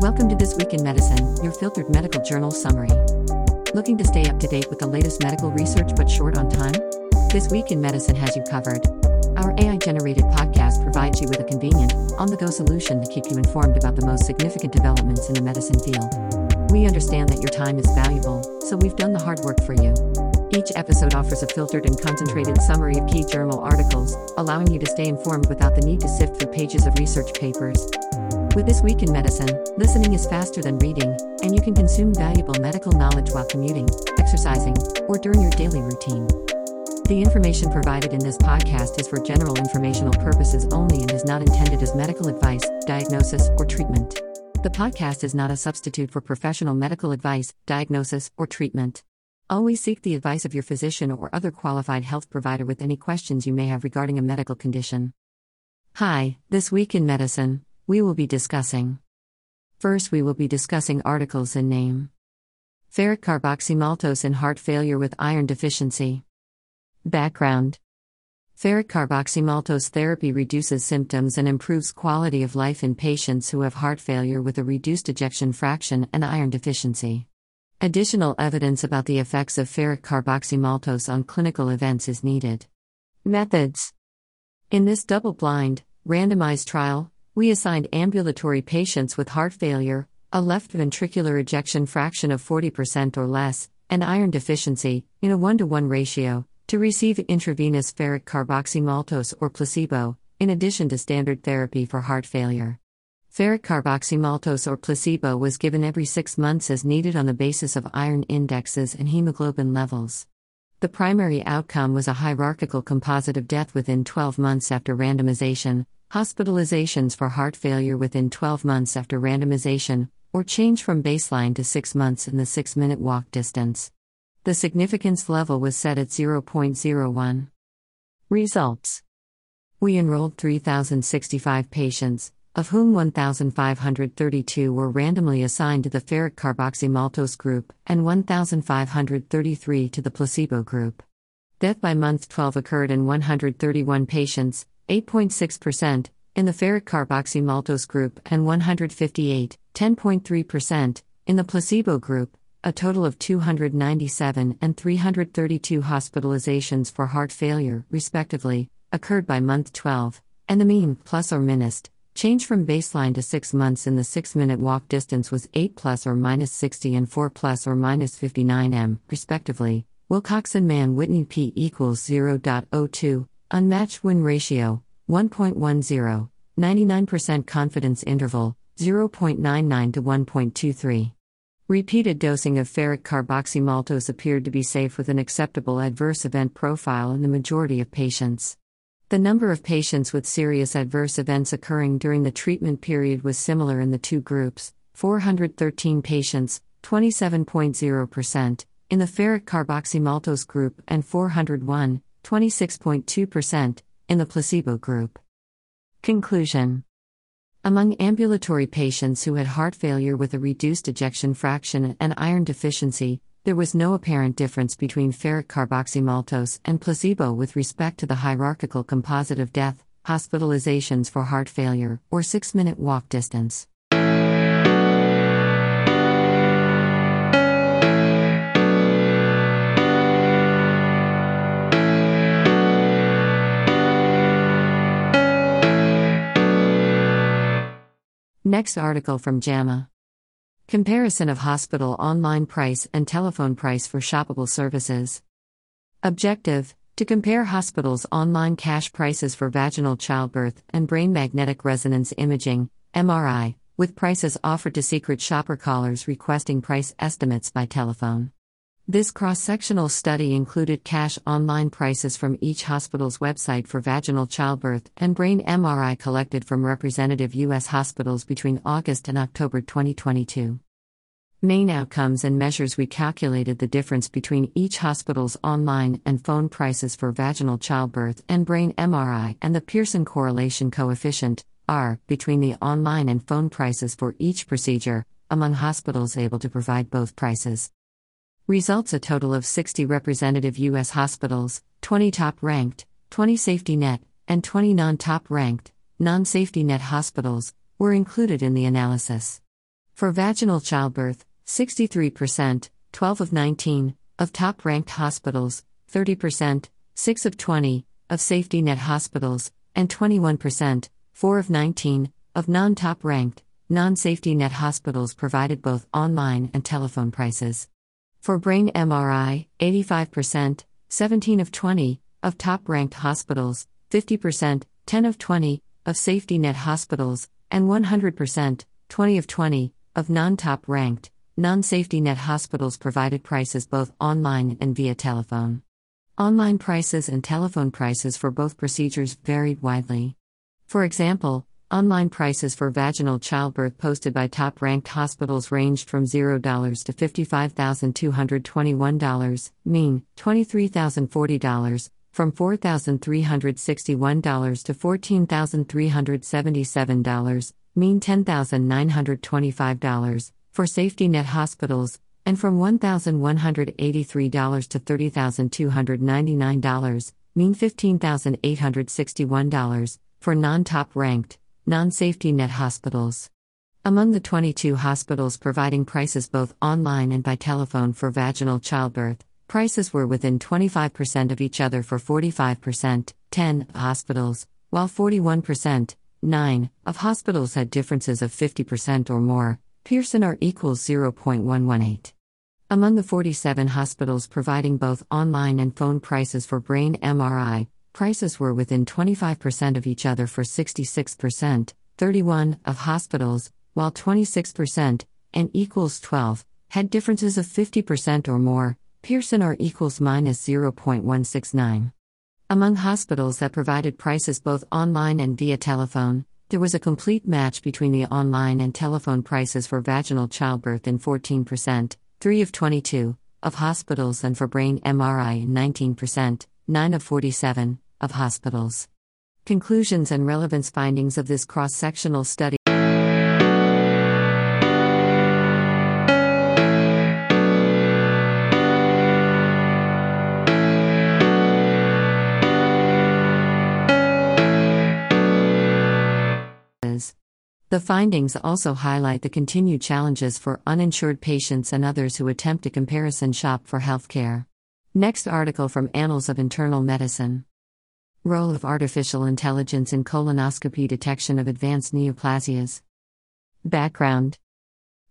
Welcome to This Week in Medicine, your filtered medical journal summary. Looking to stay up to date with the latest medical research but short on time? This Week in Medicine has you covered. Our AI generated podcast provides you with a convenient, on the go solution to keep you informed about the most significant developments in the medicine field. We understand that your time is valuable, so we've done the hard work for you. Each episode offers a filtered and concentrated summary of key journal articles, allowing you to stay informed without the need to sift through pages of research papers. With This Week in Medicine, listening is faster than reading, and you can consume valuable medical knowledge while commuting, exercising, or during your daily routine. The information provided in this podcast is for general informational purposes only and is not intended as medical advice, diagnosis, or treatment. The podcast is not a substitute for professional medical advice, diagnosis, or treatment. Always seek the advice of your physician or other qualified health provider with any questions you may have regarding a medical condition. Hi, this week in medicine, we will be discussing. First, we will be discussing articles in NEJM. Ferric carboxymaltose in heart failure with iron deficiency. Background Ferric carboxymaltose therapy reduces symptoms and improves quality of life in patients who have heart failure with a reduced ejection fraction and iron deficiency. Additional evidence about the effects of ferric carboxymaltose on clinical events is needed. Methods In this double blind, randomized trial, we assigned ambulatory patients with heart failure, a left ventricular ejection fraction of 40% or less, and iron deficiency, in a 1 to 1 ratio, to receive intravenous ferric carboxymaltose or placebo, in addition to standard therapy for heart failure. Ferric carboxymaltose or placebo was given every six months as needed on the basis of iron indexes and hemoglobin levels. The primary outcome was a hierarchical composite of death within 12 months after randomization, hospitalizations for heart failure within 12 months after randomization, or change from baseline to 6 months in the 6 minute walk distance. The significance level was set at 0.01. Results We enrolled 3,065 patients, of whom 1,532 were randomly assigned to the ferric carboxymaltose group and 1,533 to the placebo group. Death by month 12 occurred in 131 patients, 8.6%, in the ferric carboxymaltose group and 158, 10.3%, in the placebo group, a total of 297 and 332 hospitalizations for heart failure, respectively, occurred by month 12, and the mean, plus or minus, change from baseline to 6 months in the 6 minute walk distance was 8 plus or minus 60 and 4 plus or minus 59 m, respectively. Wilcoxon Mann Whitney p equals 0.02, Unmatched win ratio 1.10, 99% confidence interval 0.99 to 1.23. Repeated dosing of ferric carboxymaltose appeared to be safe with an acceptable adverse event profile in the majority of patients. The number of patients with serious adverse events occurring during the treatment period was similar in the two groups 413 patients, 27.0%, in the ferric carboxymaltose group and 401, 26.2%, in the placebo group. Conclusion Among ambulatory patients who had heart failure with a reduced ejection fraction and iron deficiency, there was no apparent difference between ferric carboxymaltose and placebo with respect to the hierarchical composite of death, hospitalizations for heart failure, or six minute walk distance. Next article from JAMA. Comparison of hospital online price and telephone price for shoppable services. Objective To compare hospitals' online cash prices for vaginal childbirth and brain magnetic resonance imaging, MRI, with prices offered to secret shopper callers requesting price estimates by telephone. This cross sectional study included cash online prices from each hospital's website for vaginal childbirth and brain MRI collected from representative U.S. hospitals between August and October 2022. Main outcomes and measures We calculated the difference between each hospital's online and phone prices for vaginal childbirth and brain MRI and the Pearson correlation coefficient, R, between the online and phone prices for each procedure, among hospitals able to provide both prices. Results A total of 60 representative U.S. hospitals, 20 top ranked, 20 safety net, and 20 non top ranked, non safety net hospitals, were included in the analysis. For vaginal childbirth, 63%, 12 of 19, of top ranked hospitals, 30%, 6 of 20, of safety net hospitals, and 21%, 4 of 19, of non top ranked, non safety net hospitals provided both online and telephone prices. For brain MRI, 85%, 17 of 20, of top ranked hospitals, 50%, 10 of 20, of safety net hospitals, and 100%, 20 of 20, of non top ranked, non safety net hospitals provided prices both online and via telephone. Online prices and telephone prices for both procedures varied widely. For example, online prices for vaginal childbirth posted by top ranked hospitals ranged from $0 to $55,221, mean $23,040, from $4,361 to $14,377, mean $10,925, for safety net hospitals, and from $1,183 to $30,299, mean $15,861, for non top ranked, non safety net hospitals. Among the 22 hospitals providing prices both online and by telephone for vaginal childbirth, prices were within 25% of each other for 45%, 10 hospitals, while 41%, 9 of hospitals had differences of 50% or more, Pearson R equals 0.118. Among the 47 hospitals providing both online and phone prices for brain MRI, prices were within 25% of each other for 66%, 31 of hospitals, while 26%, and equals 12, had differences of 50% or more, Pearson R equals minus 0.169. Among hospitals that provided prices both online and via telephone, there was a complete match between the online and telephone prices for vaginal childbirth in 14%, 3 of 22, of hospitals, and for brain MRI in 19%, 9 of 47, of hospitals. Conclusions and relevance findings of this cross sectional study. The findings also highlight the continued challenges for uninsured patients and others who attempt to comparison shop for healthcare. Next article from Annals of Internal Medicine. Role of artificial intelligence in colonoscopy detection of advanced neoplasias. Background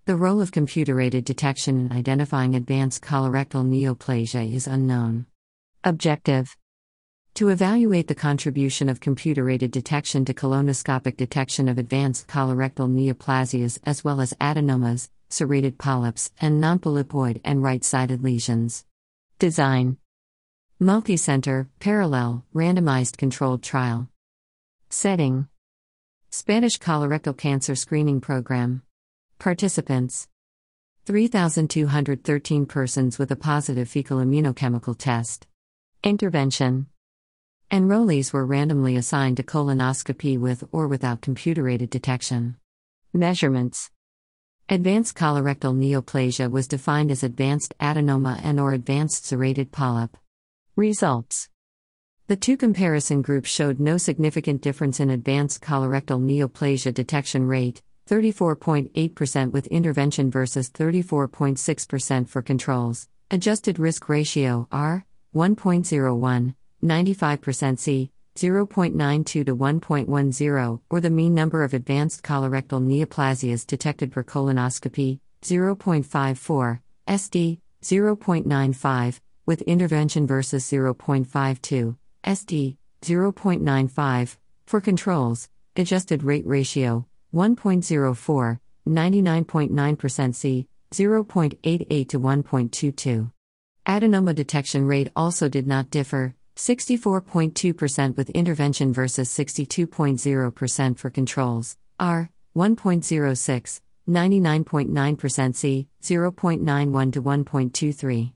The role of computer aided detection in identifying advanced colorectal neoplasia is unknown. Objective to evaluate the contribution of computer aided detection to colonoscopic detection of advanced colorectal neoplasias as well as adenomas, serrated polyps, and nonpolypoid and right sided lesions. Design Multicenter, parallel, randomized controlled trial. Setting Spanish colorectal cancer screening program. Participants 3,213 persons with a positive fecal immunochemical test. Intervention Enrollees were randomly assigned to colonoscopy with or without computer aided detection. Measurements Advanced colorectal neoplasia was defined as advanced adenoma and or advanced serrated polyp. Results The two comparison groups showed no significant difference in advanced colorectal neoplasia detection rate, 34.8% with intervention versus 34.6% for controls. Adjusted risk ratio R 1.01 95% C, 0.92 to 1.10, or the mean number of advanced colorectal neoplasias detected per colonoscopy, 0.54, SD, 0.95, with intervention versus 0.52, SD, 0.95, for controls, adjusted rate ratio, 1.04, 99.9% C, 0.88 to 1.22. Adenoma detection rate also did not differ, 64.2% with intervention versus 62.0% for controls, R, 1.06, 99.9% C, 0.91 to 1.23.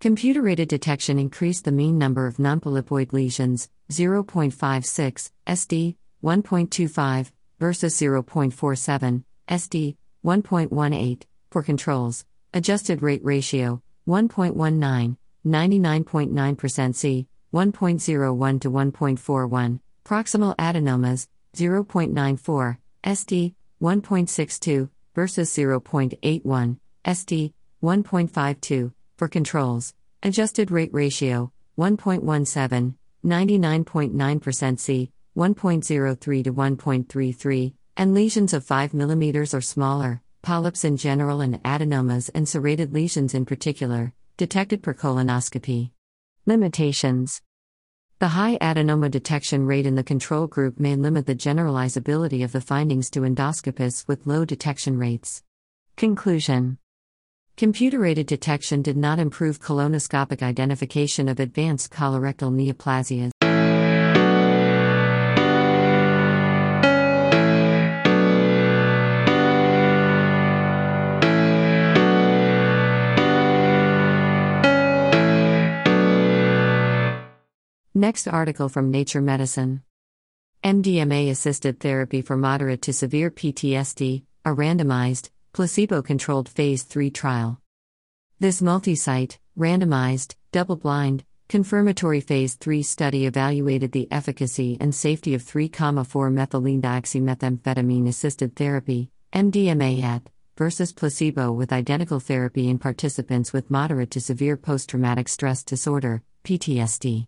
Computer aided detection increased the mean number of nonpolypoid lesions, 0.56, SD, 1.25, versus 0.47, SD, 1.18, for controls, adjusted rate ratio, 1.19, 99.9% C, 1.01 to 1.41, proximal adenomas, 0.94, SD, 1.62, versus 0.81, SD 1.52 for controls. Adjusted rate ratio 1.17, 99.9% C 1.03 to 1.33, and lesions of 5 mm or smaller, polyps in general and adenomas and serrated lesions in particular, detected per colonoscopy. Limitations The high adenoma detection rate in the control group may limit the generalizability of the findings to endoscopists with low detection rates. Conclusion Computer aided detection did not improve colonoscopic identification of advanced colorectal neoplasias. Next article from Nature Medicine. MDMA assisted therapy for moderate to severe PTSD, a randomized, placebo controlled phase 3 trial. This multi site, randomized, double blind, confirmatory phase 3 study evaluated the efficacy and safety of 3 4 methylene dioxymethamphetamine assisted therapy, MDMA-AT versus placebo with identical therapy in participants with moderate to severe post traumatic stress disorder, PTSD.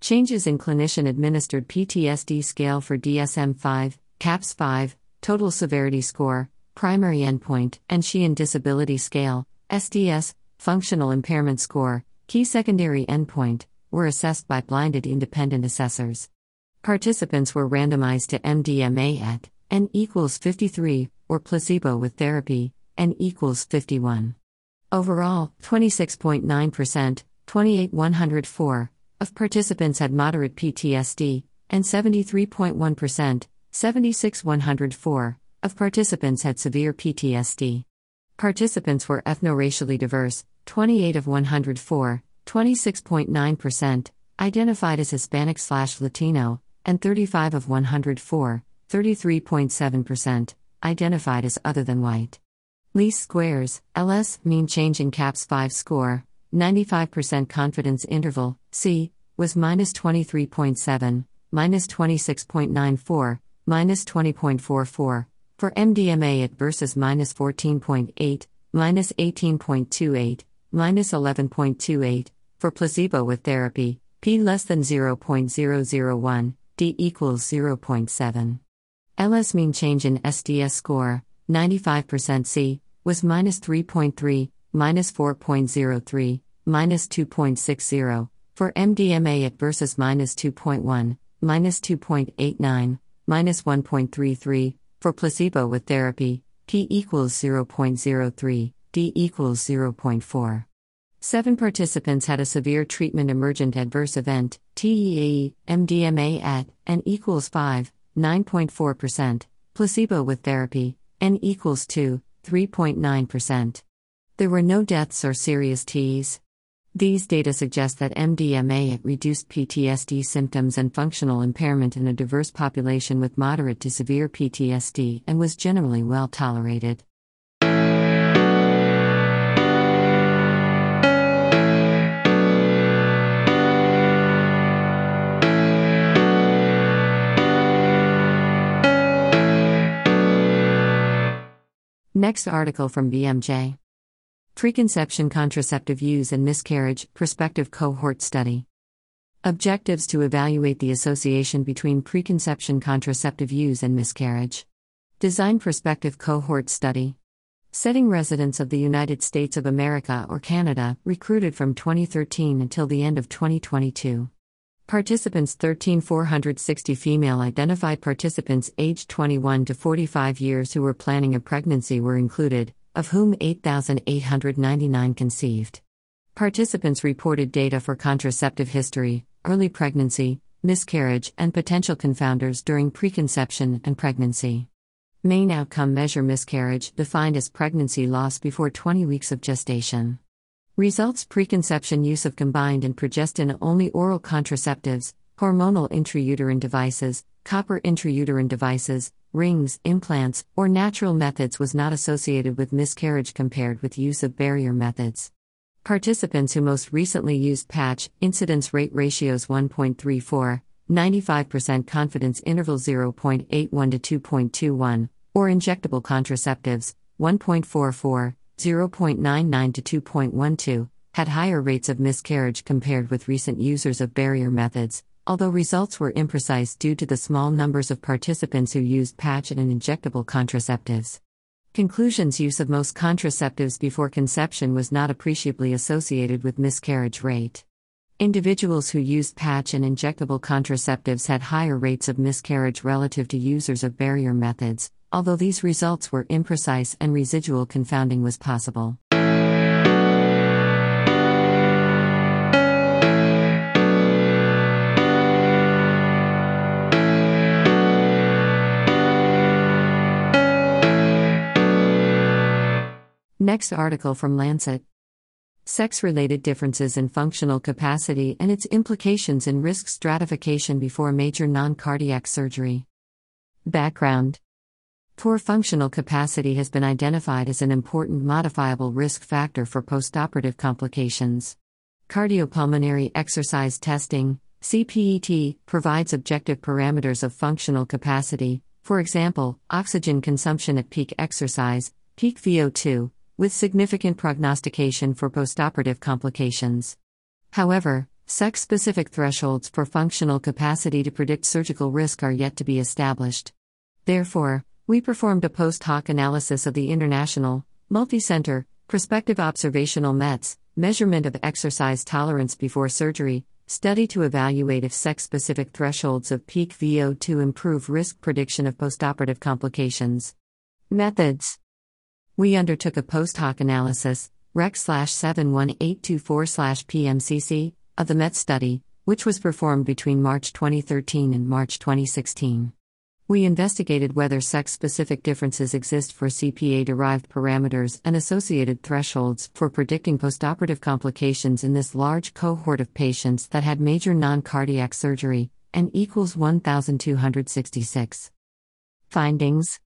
Changes in clinician administered PTSD scale for DSM 5, CAPS 5, total severity score, primary endpoint, and Sheehan Disability Scale, SDS, functional impairment score, key secondary endpoint, were assessed by blinded independent assessors. Participants were randomized to MDMA-AT n equals 53 or placebo with therapy, n equals 51. Overall, 26.9%, 28104 of participants had moderate PTSD, and 73.1%, 76104 of participants had severe PTSD. Participants were ethno-racially diverse, 28 of 104, 26.9%, identified as Hispanic slash Latino, and 35 of 104, 33.7%, identified as other than white. Least squares, LS, mean change in CAPS 5 score, 95% confidence interval, C, was minus 23.7, minus 26.94, minus 20.44, for MDMA-AT versus minus 14.8, minus 18.28, minus 11.28, for placebo with therapy, p less than 0.001, d equals 0.7. LS mean change in SDS score, 95% C, was minus 3.3, minus 4.03, minus 2.60, for MDMA-AT versus minus 2.1, minus 2.89, minus 1.33, for placebo with therapy, p equals 0.03, d equals 0.4. Seven participants had a severe treatment emergent adverse event, TEAE, MDMA-AT n equals 5, 9.4%, placebo with therapy, n equals 2, 3.9%. There were no deaths or serious TEs. These data suggest that MDMA reduced PTSD symptoms and functional impairment in a diverse population with moderate to severe PTSD and was generally well tolerated. Next article from BMJ. Preconception Contraceptive Use and Miscarriage Prospective Cohort Study. Objectives to evaluate the association between preconception contraceptive use and miscarriage. Design Prospective Cohort Study. Setting residents of the United States of America or Canada, recruited from 2013 until the end of 2022. Participants 13,460 female identified participants aged 21 to 45 years who were planning a pregnancy were included, of whom 8,899 conceived. Participants reported data for contraceptive history, early pregnancy, miscarriage, and potential confounders during preconception and pregnancy. Main outcome measure miscarriage, defined as pregnancy loss before 20 weeks of gestation. Results preconception use of combined and progestin only oral contraceptives, hormonal intrauterine devices, copper intrauterine devices, rings, implants, or natural methods was not associated with miscarriage compared with use of barrier methods. Participants who most recently used patch, incidence rate ratios 1.34, 95% confidence interval 0.81 to 2.21, or injectable contraceptives, 1.44, 0.99 to 2.12, had higher rates of miscarriage compared with recent users of barrier methods, although results were imprecise due to the small numbers of participants who used patch and injectable contraceptives. Conclusions Use of most contraceptives before conception was not appreciably associated with miscarriage rate. Individuals who used patch and injectable contraceptives had higher rates of miscarriage relative to users of barrier methods, although these results were imprecise and residual confounding was possible. Next article from Lancet sex related differences in functional capacity and its implications in risk stratification before major non cardiac surgery. Background Poor functional capacity has been identified as an important modifiable risk factor for postoperative complications. Cardiopulmonary exercise testing, CPET, provides objective parameters of functional capacity, for example, oxygen consumption at peak exercise, peak VO2, with significant prognostication for postoperative complications. However, sex specific thresholds for functional capacity to predict surgical risk are yet to be established. Therefore, we performed a post hoc analysis of the international, multi-center, prospective observational METS, measurement of exercise tolerance before surgery, study to evaluate if sex specific thresholds of peak VO2 improve risk prediction of postoperative complications. Methods we undertook a post hoc analysis, Rec 71824 PMCC, of the MET study, which was performed between March 2013 and March 2016. We investigated whether sex specific differences exist for CPET derived parameters and associated thresholds for predicting postoperative complications in this large cohort of patients that had major non cardiac surgery, and equals 1266. Findings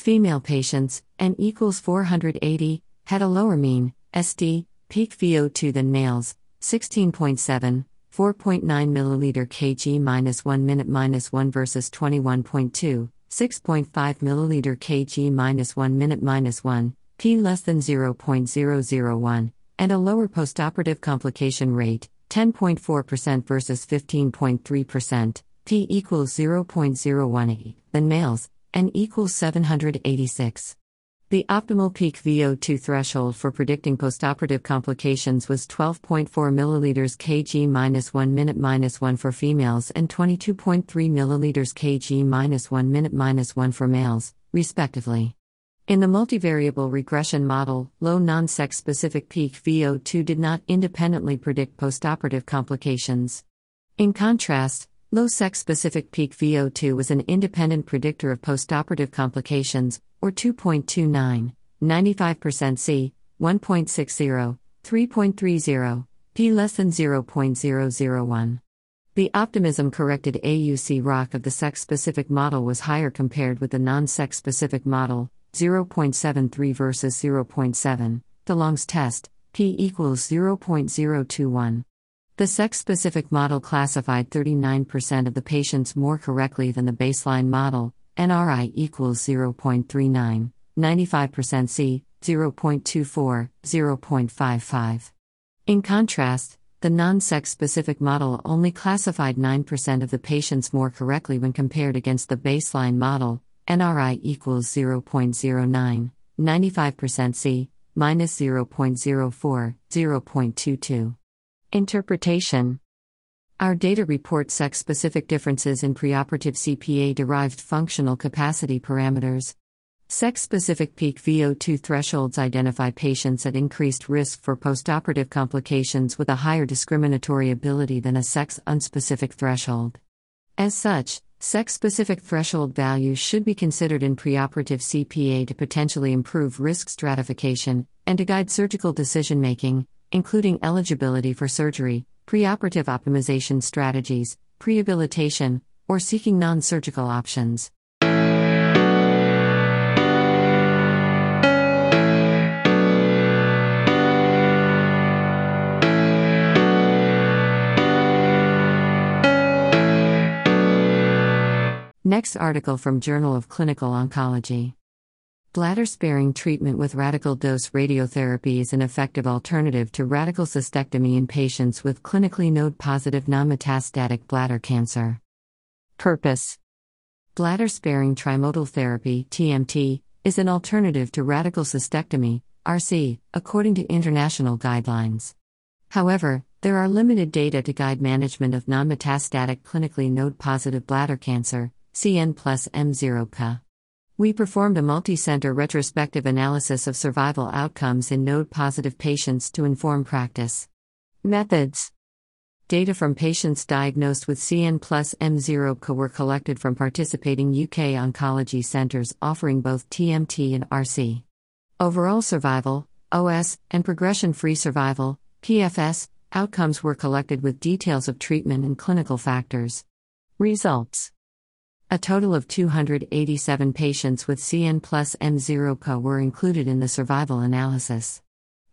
Female patients, N equals 480, had a lower mean, SD, peak VO2 than males, 16.7, 4.9 milliliter kg minus 1 minute minus 1 versus 21.2, 6.5 milliliter kg minus 1 minute minus 1, p less than 0.001, and a lower postoperative complication rate, 10.4% versus 15.3%, p equals 0.018, than males, N equals 786. The optimal peak VO2 threshold for predicting postoperative complications was 12.4 milliliters kg minus 1 minute minus 1 for females and 22.3 milliliters kg minus 1 minute minus 1 for males, respectively. In the multivariable regression model, low non sex specific peak VO2 did not independently predict postoperative complications. In contrast, Low sex specific peak VO2 was an independent predictor of postoperative complications, or 2.29, 95% C, 1.60, 3.30, p less than 0.001. The optimism corrected AUC ROC of the sex specific model was higher compared with the non sex specific model, 0.73 versus 0.7. The DeLong's test, p equals 0.021. The sex specific model classified 39% of the patients more correctly than the baseline model, NRI equals 0.39, 95% C, 0.24, 0.55. In contrast, the non sex specific model only classified 9% of the patients more correctly when compared against the baseline model, NRI equals 0.09, 95% C, minus 0.04, 0.22. Interpretation Our data report sex specific differences in preoperative CPET derived functional capacity parameters. Sex specific peak VO2 thresholds identify patients at increased risk for postoperative complications with a higher discriminatory ability than a sex unspecific threshold. As such, sex specific threshold values should be considered in preoperative CPET to potentially improve risk stratification and to guide surgical decision making, including eligibility for surgery, preoperative optimization strategies, prehabilitation, or seeking non surgical options. Next article from Journal of Clinical Oncology. Bladder sparing treatment with radical dose radiotherapy is an effective alternative to radical cystectomy in patients with clinically node positive non metastatic bladder cancer. Purpose Bladder sparing trimodal therapy TMT, is an alternative to radical cystectomy RC, according to international guidelines. However, there are limited data to guide management of non metastatic clinically node positive bladder cancer, CN plus M0 we performed a multi center retrospective analysis of survival outcomes in node positive patients to inform practice. Methods Data from patients diagnosed with CN plus M0 were collected from participating UK oncology centers offering both TMT and RC. Overall survival, OS, and progression free survival, PFS, outcomes were collected with details of treatment and clinical factors. Results a total of 287 patients with CN plus M0 CA were included in the survival analysis.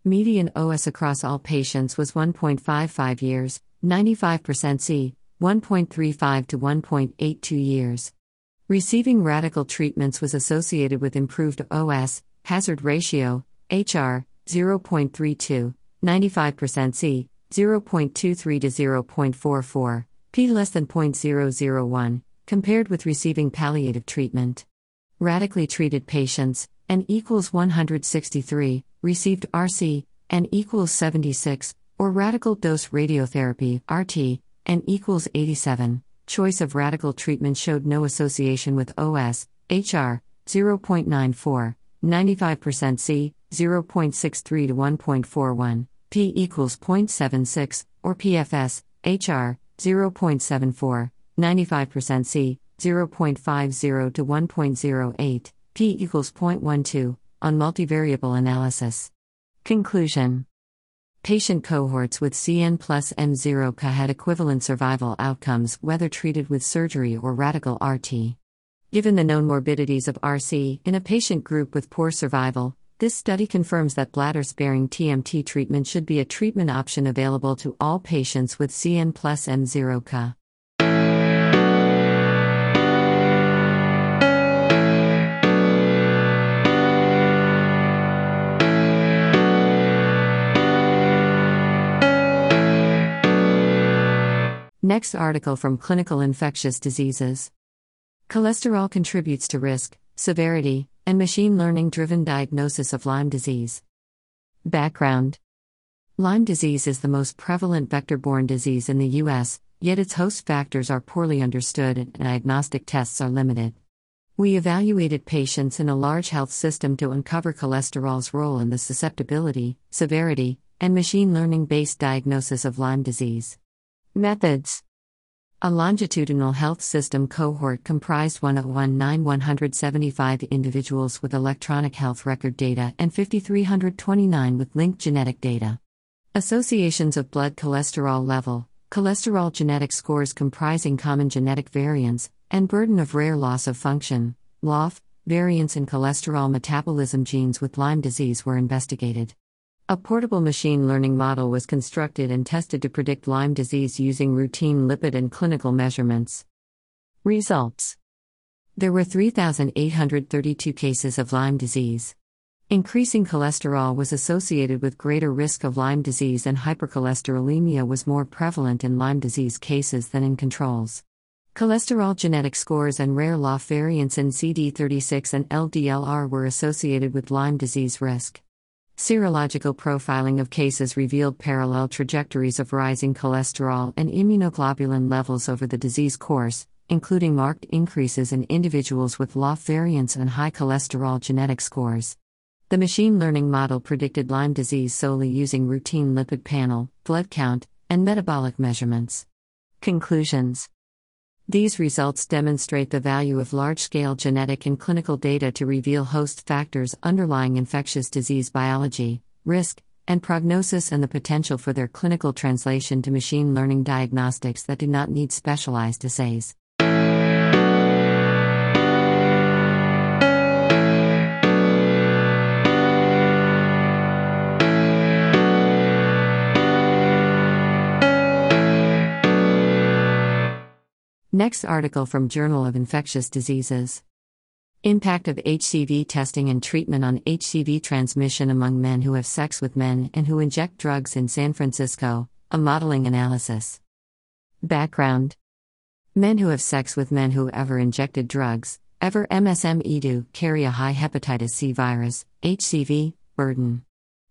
Median OS across all patients was 1.55 years, 95% C, 1.35 to 1.82 years. Receiving radical treatments was associated with improved OS, hazard ratio, HR, 0.32, 95% C, 0.23 to 0.44, p less than 0.001 compared with receiving palliative treatment. Radically treated patients, N equals 163, received RC, N equals 76, or radical dose radiotherapy, RT, N equals 87. Choice of radical treatment showed no association with OS, HR, 0.94, 95% C, 0.63 to 1.41, P equals 0.76, or PFS, HR, 0.74. 95% C, 0.50 to 1.08, p equals 0.12, on multivariable analysis. Conclusion Patient cohorts with CN plus M0 CA had equivalent survival outcomes whether treated with surgery or radical RT. Given the known morbidities of RC in a patient group with poor survival, this study confirms that bladder sparing TMT treatment should be a treatment option available to all patients with CN plus M0 CA. Next article from Clinical Infectious Diseases. Cholesterol contributes to risk, severity, and machine learning driven diagnosis of Lyme disease. Background Lyme disease is the most prevalent vector borne disease in the U.S., yet its host factors are poorly understood and diagnostic tests are limited. We evaluated patients in a large health system to uncover cholesterol's role in the susceptibility, severity, and machine learning based diagnosis of Lyme disease. Methods A longitudinal health system cohort comprised 101,175 individuals with electronic health record data and 5,329 with linked genetic data. Associations of blood cholesterol level, cholesterol genetic scores comprising common genetic variants, and burden of rare loss of function, LOF, variants in cholesterol metabolism genes with Lyme disease were investigated. A portable machine learning model was constructed and tested to predict Lyme disease using routine lipid and clinical measurements. Results There were 3,832 cases of Lyme disease. Increasing cholesterol was associated with greater risk of Lyme disease, and hypercholesterolemia was more prevalent in Lyme disease cases than in controls. Cholesterol genetic scores and rare LOF variants in CD36 and LDLR were associated with Lyme disease risk. Serological profiling of cases revealed parallel trajectories of rising cholesterol and immunoglobulin levels over the disease course, including marked increases in individuals with LOF variants and high cholesterol genetic scores. The machine learning model predicted Lyme disease solely using routine lipid panel, blood count, and metabolic measurements. Conclusions these results demonstrate the value of large scale genetic and clinical data to reveal host factors underlying infectious disease biology, risk, and prognosis, and the potential for their clinical translation to machine learning diagnostics that do not need specialized assays. Next article from Journal of Infectious Diseases. Impact of HCV testing and treatment on HCV transmission among men who have sex with men and who inject drugs in San Francisco, a modeling analysis. Background Men who have sex with men who ever injected drugs, ever MSM IDU, carry a high hepatitis C virus, HCV, burden.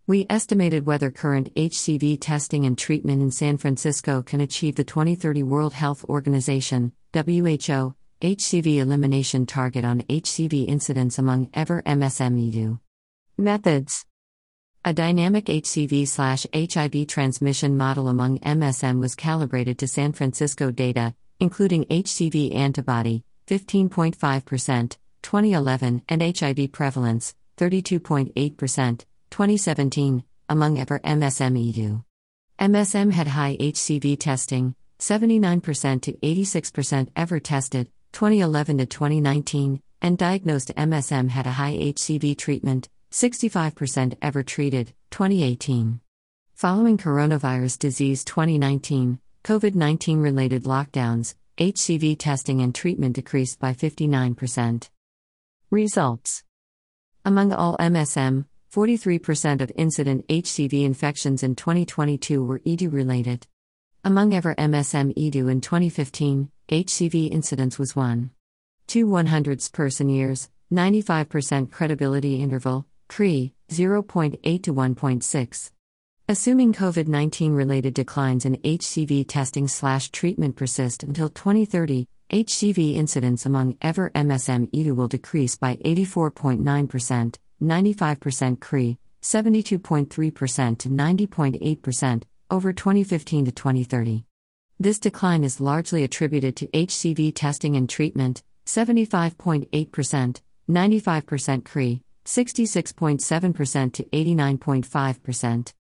We estimated whether current HCV testing and treatment in San Francisco can achieve the 2030 World Health Organization, WHO, HCV elimination target on HCV incidence among ever MSM Methods. A dynamic HCV HIV transmission model among MSM was calibrated to San Francisco data, including HCV antibody, 15.5%, 2011, and HIV prevalence, 32.8%, 2017, among ever MSM IDU. MSM had high HCV testing, 79% to 86% ever tested, 2011 to 2019, and diagnosed MSM had a high HCV treatment, 65% ever treated, 2018. Following coronavirus disease 2019, COVID 19 related lockdowns, HCV testing and treatment decreased by 59%. Results Among all MSM, 43% of incident HCV infections in 2022 were IDU related. Among ever MSM IDU in 2015, HCV incidence was 1. 2 100ths person years, 95% credibility interval, CRE, 0.8 to 1.6. Assuming COVID 19 related declines in HCV testing slash treatment persist until 2030, HCV incidence among ever MSM IDU will decrease by 84.9%, 95% CRE, 72.3% to 90.8% over 2015 to 2030. This decline is largely attributed to HCV testing and treatment 75.8%, 95% CRE, 66.7% to 89.5%.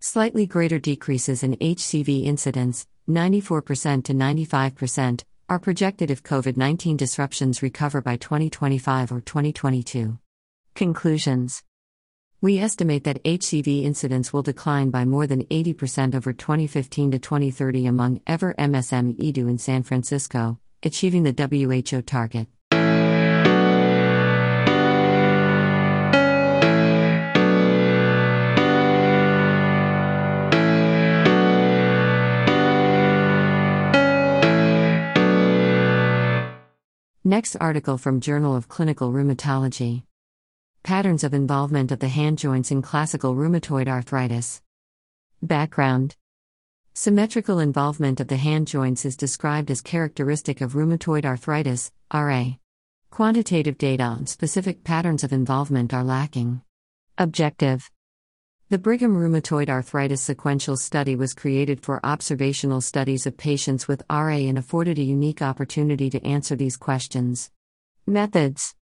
Slightly greater decreases in HCV incidence, 94% to 95%, are projected if COVID 19 disruptions recover by 2025 or 2022. Conclusions we estimate that HCV incidence will decline by more than 80% over 2015 to 2030 among ever MSM IDU in San Francisco, achieving the WHO target. Next article from Journal of Clinical Rheumatology. Patterns of involvement of the hand joints in classical rheumatoid arthritis. Background Symmetrical involvement of the hand joints is described as characteristic of rheumatoid arthritis, RA. Quantitative data on specific patterns of involvement are lacking. Objective The Brigham Rheumatoid Arthritis Sequential Study was created for observational studies of patients with RA and afforded a unique opportunity to answer these questions. Methods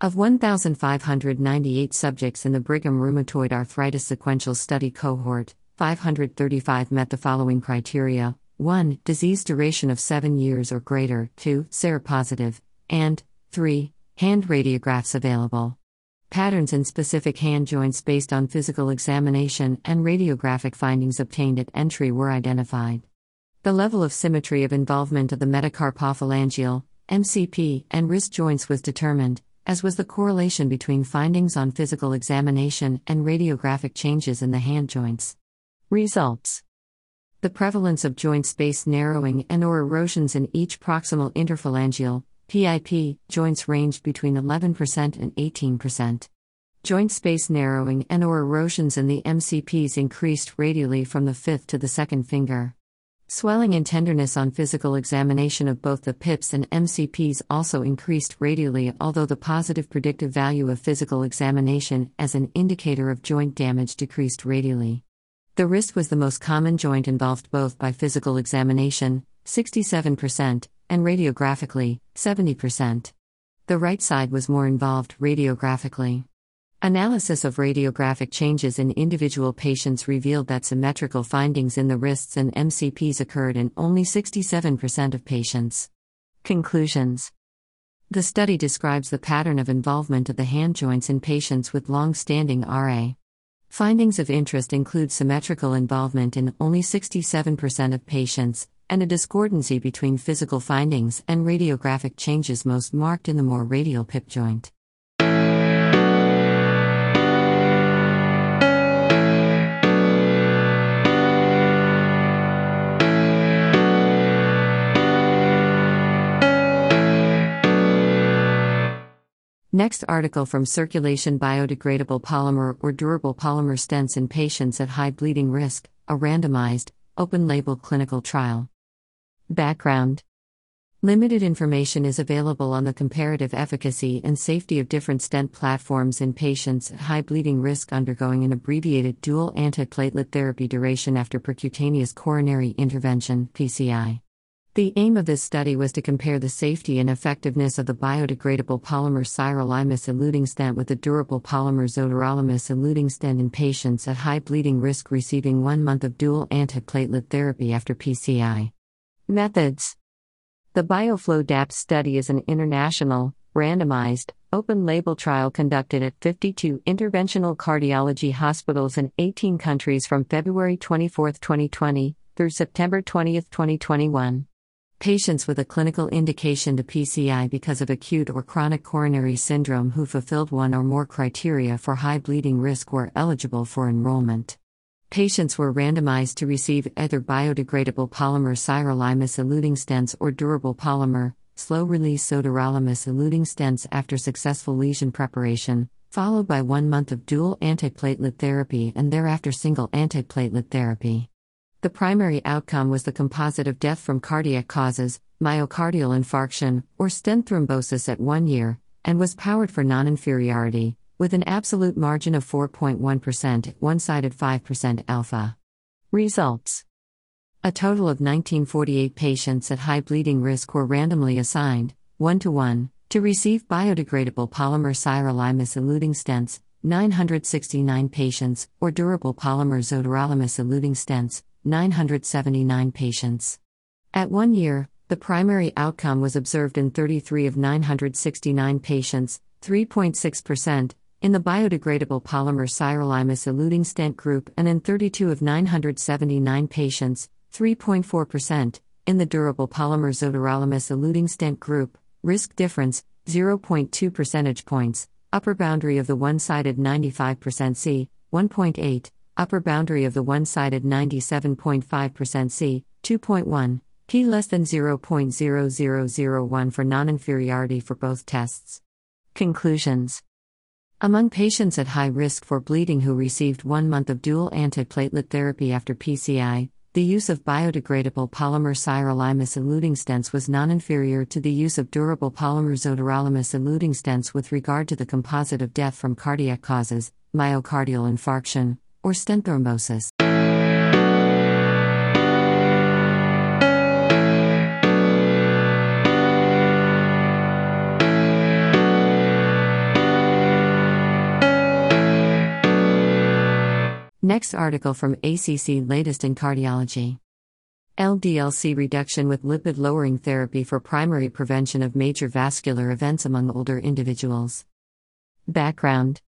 of 1,598 subjects in the Brigham Rheumatoid Arthritis Sequential Study cohort, 535 met the following criteria 1. Disease duration of 7 years or greater, 2. Seropositive, and 3. Hand radiographs available. Patterns in specific hand joints based on physical examination and radiographic findings obtained at entry were identified. The level of symmetry of involvement of the metacarpophalangeal, MCP, and wrist joints was determined, as was the correlation between findings on physical examination and radiographic changes in the hand joints. Results The prevalence of joint space narrowing and or erosions in each proximal interphalangeal PIP joints ranged between 11% and 18%. Joint space narrowing and or erosions in the MCPs increased radially from the fifth to the second finger. Swelling and tenderness on physical examination of both the PIPs and MCPs also increased radially, although the positive predictive value of physical examination as an indicator of joint damage decreased radially. The wrist was the most common joint involved both by physical examination, 67%, and radiographically, 70%. The right side was more involved radiographically. Analysis of radiographic changes in individual patients revealed that symmetrical findings in the wrists and MCPs occurred in only 67% of patients. Conclusions The study describes the pattern of involvement of the hand joints in patients with long standing RA. Findings of interest include symmetrical involvement in only 67% of patients, and a discordancy between physical findings and radiographic changes most marked in the more radial PIP joint. Next article from Circulation Biodegradable Polymer or Durable Polymer Stents in Patients at High Bleeding Risk, a randomized, open label clinical trial. Background Limited information is available on the comparative efficacy and safety of different stent platforms in patients at high bleeding risk undergoing an abbreviated dual antiplatelet therapy duration after percutaneous coronary intervention (PCI). The aim of this study was to compare the safety and effectiveness of the biodegradable polymer sirolimus eluting stent with the durable polymer zotarolimus eluting stent in patients at high bleeding risk receiving one month of dual antiplatelet therapy after PCI. Methods The BioFlow DAPT study is an international, randomized, open label trial conducted at 52 interventional cardiology hospitals in 18 countries from February 24, 2020, through September 20, 2021. Patients with a clinical indication to PCI because of acute or chronic coronary syndrome who fulfilled one or more criteria for high bleeding risk were eligible for enrollment. Patients were randomized to receive either biodegradable polymer sirolimus eluting stents or durable polymer, slow release zotarolimus eluting stents after successful lesion preparation, followed by one month of dual antiplatelet therapy and thereafter single antiplatelet therapy. The primary outcome was the composite of death from cardiac causes, myocardial infarction, or stent thrombosis at one year, and was powered for non inferiority, with an absolute margin of 4.1%, one sided 5% alpha. Results A total of 1948 patients at high bleeding risk were randomly assigned, 1 to 1, to receive biodegradable polymer sirolimus eluting stents, 969 patients, or durable polymer zotarolimus eluting stents, 979 patients. At one year, the primary outcome was observed in 33 of 969 patients, 3.6%, in the biodegradable polymer sirolimus eluting stent group and in 32 of 979 patients, 3.4%, in the durable polymer zotarolimus eluting stent group, risk difference 0.2 percentage points, upper boundary of the one sided 95% C, 1.8, upper boundary of the one sided 97.5% C, 2.1, p less than 0.0001 for non inferiority for both tests. Conclusions Among patients at high risk for bleeding who received one month of dual antiplatelet therapy after PCI, the use of biodegradable polymer sirolimus eluting stents was non inferior to the use of durable polymer zotarolimus eluting stents with regard to the composite of death from cardiac causes, myocardial infarction, or stent thrombosis. Next article from ACC Latest in Cardiology. LDLC reduction with lipid lowering therapy for primary prevention of major vascular events among older individuals. Background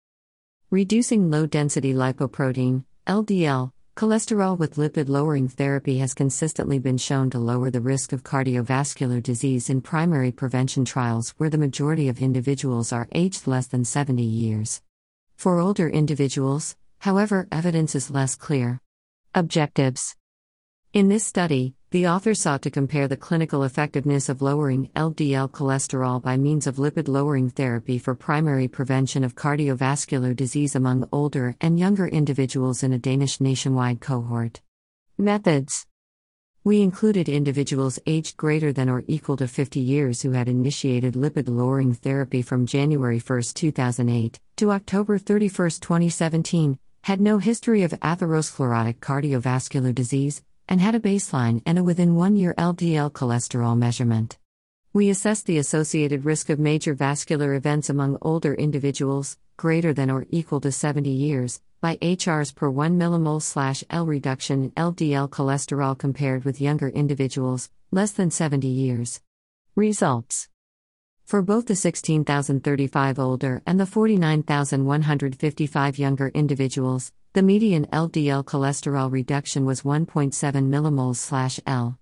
Reducing low density lipoprotein, LDL, cholesterol with lipid lowering therapy has consistently been shown to lower the risk of cardiovascular disease in primary prevention trials where the majority of individuals are aged less than 70 years. For older individuals, however, evidence is less clear. Objectives In this study, the authors sought to compare the clinical effectiveness of lowering LDL cholesterol by means of lipid lowering therapy for primary prevention of cardiovascular disease among older and younger individuals in a Danish nationwide cohort. Methods We included individuals aged greater than or equal to 50 years who had initiated lipid lowering therapy from January 1, 2008 to October 31, 2017, had no history of atherosclerotic cardiovascular disease and had a baseline and a within one year LDL cholesterol measurement. We assessed the associated risk of major vascular events among older individuals, greater than or equal to 70 years, by HRs per 1 millimole L reduction in LDL cholesterol compared with younger individuals, less than 70 years. Results For both the 16,035 older and the 49,155 younger individuals, the median LDL cholesterol reduction was 1.7 mmol/L.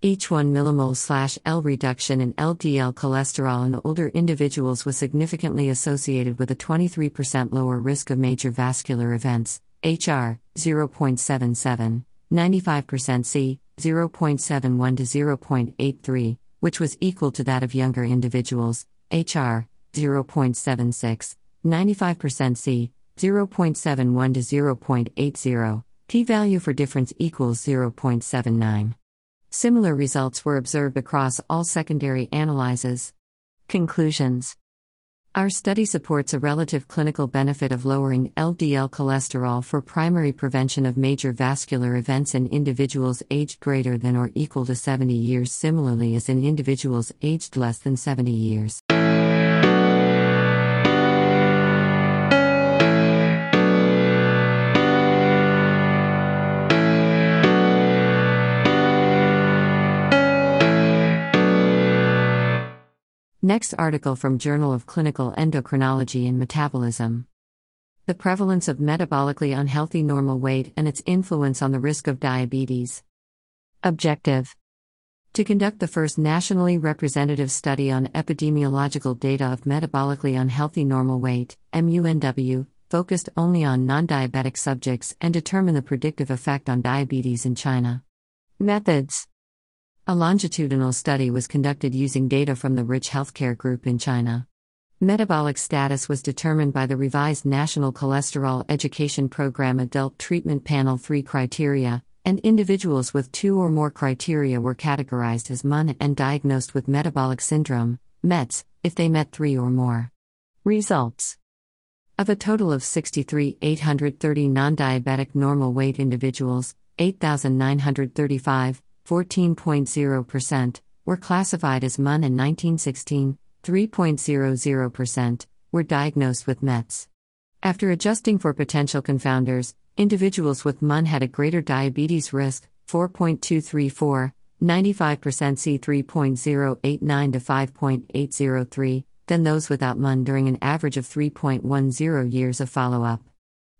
Each 1 mmol/L reduction in LDL cholesterol in older individuals was significantly associated with a 23% lower risk of major vascular events, HR 0.77, 95% C 0.71 to 0.83, which was equal to that of younger individuals, HR 0.76, 95% C 0.71 to 0.80, p value for difference equals 0.79. Similar results were observed across all secondary analyses. Conclusions Our study supports a relative clinical benefit of lowering LDL cholesterol for primary prevention of major vascular events in individuals aged greater than or equal to 70 years, similarly as in individuals aged less than 70 years. Next article from Journal of Clinical Endocrinology and Metabolism. The prevalence of metabolically unhealthy normal weight and its influence on the risk of diabetes. Objective To conduct the first nationally representative study on epidemiological data of metabolically unhealthy normal weight, MUNW, focused only on non diabetic subjects and determine the predictive effect on diabetes in China. Methods a longitudinal study was conducted using data from the Rich Healthcare Group in China. Metabolic status was determined by the revised National Cholesterol Education Program Adult Treatment Panel 3 criteria, and individuals with two or more criteria were categorized as MUN and diagnosed with metabolic syndrome, METS, if they met three or more. Results Of a total of 63,830 non diabetic normal weight individuals, 8,935, 14.0%, were classified as MUN in 1916, 3.00%, were diagnosed with METS. After adjusting for potential confounders, individuals with MUN had a greater diabetes risk, 4.234, 95% C 3.089 to 5.803, than those without MUN during an average of 3.10 years of follow up.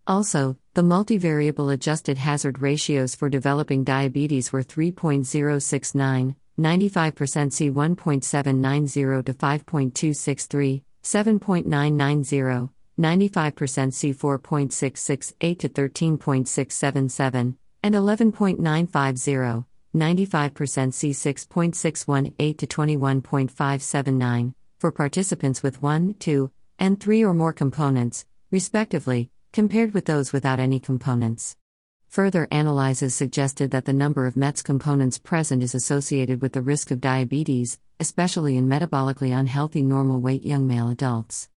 Also, the multivariable adjusted hazard ratios for developing diabetes were 3.069, 95% C 1.790 to 5.263, 7.990, 95% C 4.668 to 13.677, and 11.950, 95% C 6.618 to 21.579, for participants with 1, 2, and 3 or more components, respectively, compared with those without any components. Further analyses suggested that the number of METS components present is associated with the risk of diabetes, especially in metabolically unhealthy normal weight young male adults.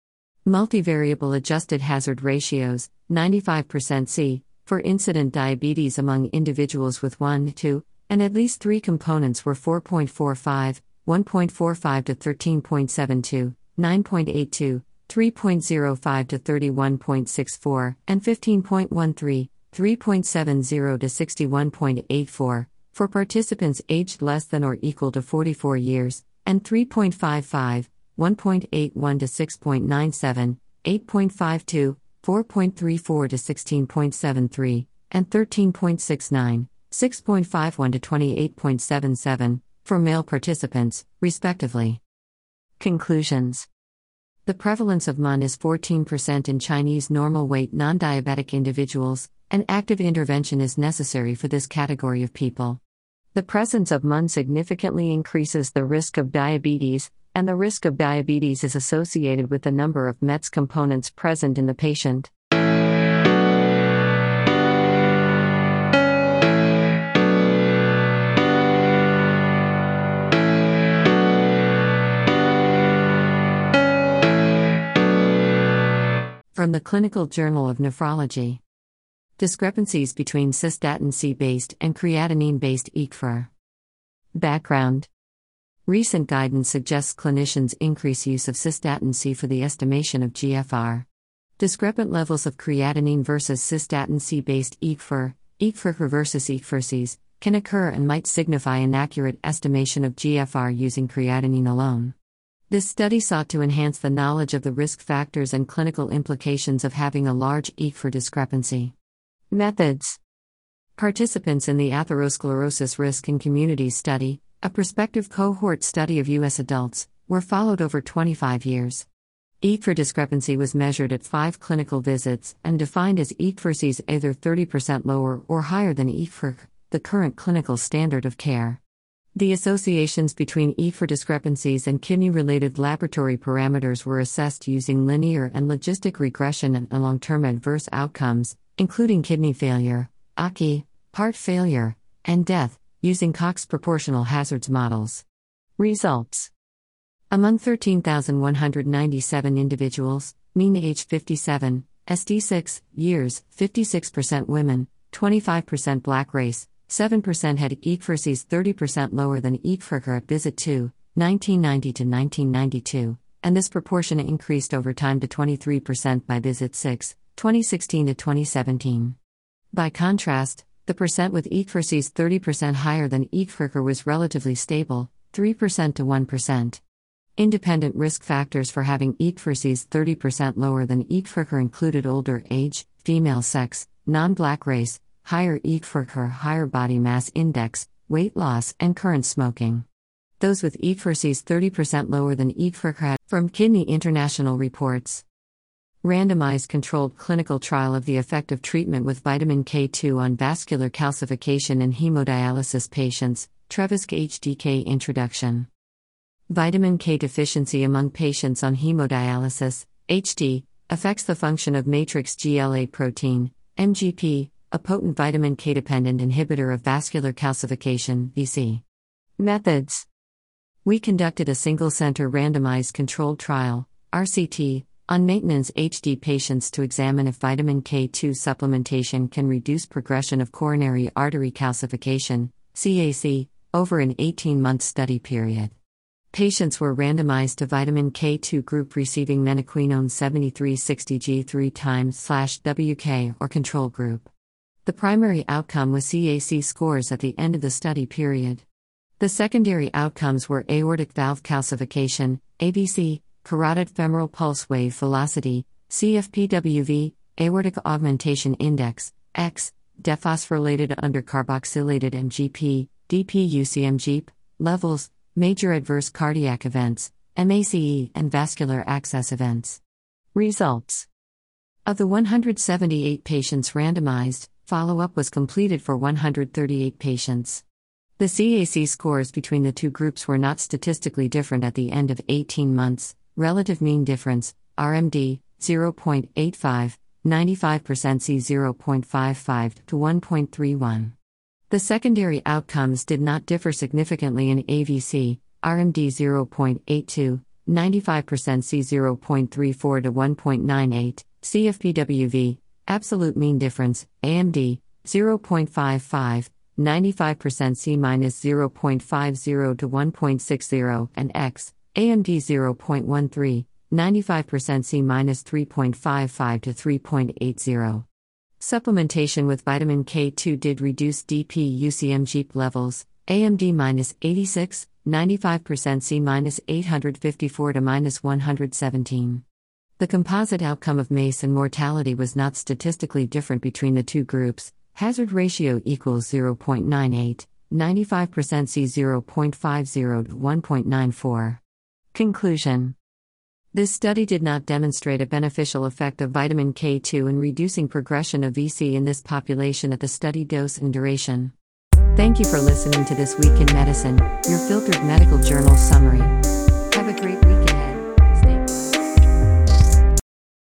Multivariable adjusted hazard ratios, 95% C, for incident diabetes among individuals with 1, 2, and at least 3 components were 4.45, 1.45 to 13.72, 9.82, 3.05 to 31.64, and 15.13, 3.70 to 61.84, for participants aged less than or equal to 44 years, and 3.55, 1.81 to 6.97, 8.52, 4.34 to 16.73, and 13.69, 6.51 to 28.77, for male participants, respectively. Conclusions the prevalence of MUN is 14% in Chinese normal weight non diabetic individuals, and active intervention is necessary for this category of people. The presence of MUN significantly increases the risk of diabetes, and the risk of diabetes is associated with the number of METS components present in the patient. From the Clinical Journal of Nephrology Discrepancies between cystatin C based and creatinine based EGFR. Background Recent guidance suggests clinicians increase use of cystatin C for the estimation of GFR. Discrepant levels of creatinine versus cystatin C based EGFR, EGFR versus EGFRCs, can occur and might signify inaccurate estimation of GFR using creatinine alone. This study sought to enhance the knowledge of the risk factors and clinical implications of having a large EGFR discrepancy. Methods Participants in the Atherosclerosis Risk in Communities study, a prospective cohort study of U.S. adults, were followed over 25 years. EEC for discrepancy was measured at five clinical visits and defined as EEC versus either 30% lower or higher than EEC for the current clinical standard of care. The associations between EEC for discrepancies and kidney related laboratory parameters were assessed using linear and logistic regression and long term adverse outcomes, including kidney failure, AKI, heart failure, and death, using Cox proportional hazards models. Results among 13,197 individuals, mean age 57, SD6 years, 56% women, 25% black race, 7% had EEC 30% lower than EEC at visit 2, 1990 to 1992, and this proportion increased over time to 23% by visit 6, 2016 to 2017. By contrast, the percent with EEC 30% higher than EEC was relatively stable, 3% to 1%. Independent risk factors for having EEC 30% lower than EEC included older age, female sex, non black race, higher EEC higher body mass index, weight loss, and current smoking. Those with versus 30% lower than had from Kidney International reports. Randomized controlled clinical trial of the effect of treatment with vitamin K2 on vascular calcification in hemodialysis patients, Trevasc HDK introduction. Vitamin K deficiency among patients on hemodialysis, HD, affects the function of matrix GLA protein, MGP, a potent vitamin K dependent inhibitor of vascular calcification, VC. Methods We conducted a single center randomized controlled trial, RCT, on maintenance HD patients to examine if vitamin K2 supplementation can reduce progression of coronary artery calcification, CAC, over an 18 month study period. Patients were randomized to vitamin K2 group receiving menaquinone 7360G 3 times WK or control group. The primary outcome was CAC scores at the end of the study period. The secondary outcomes were aortic valve calcification, AVC, carotid femoral pulse wave velocity, CFPWV, aortic augmentation index, X, dephosphorylated undercarboxylated MGP, DPUCMGP, levels, major adverse cardiac events, MACE, and vascular access events. Results Of the 178 patients randomized, follow up was completed for 138 patients. The CAC scores between the two groups were not statistically different at the end of 18 months. Relative mean difference, RMD, 0.85, 95% C 0.55 to 1.31. The secondary outcomes did not differ significantly in AVC, RMD 0.82, 95% C 0.34 to 1.98, CFPWV, absolute mean difference, AMD, 0.55, 95% C minus 0.50 to 1.60, and X, AMD 0.13, 95% C minus 3.55 to 3.80. Supplementation with vitamin K2 did reduce DP UCM levels, AMD minus 86, 95% C minus 854 to minus 117. The composite outcome of MACE and mortality was not statistically different between the two groups, hazard ratio equals 0.98, 95% C 0.50 to 1.94. Conclusion this study did not demonstrate a beneficial effect of vitamin K2 in reducing progression of VC in this population at the study dose and duration. Thank you for listening to This Week in Medicine, your filtered medical journal summary. Have a great week.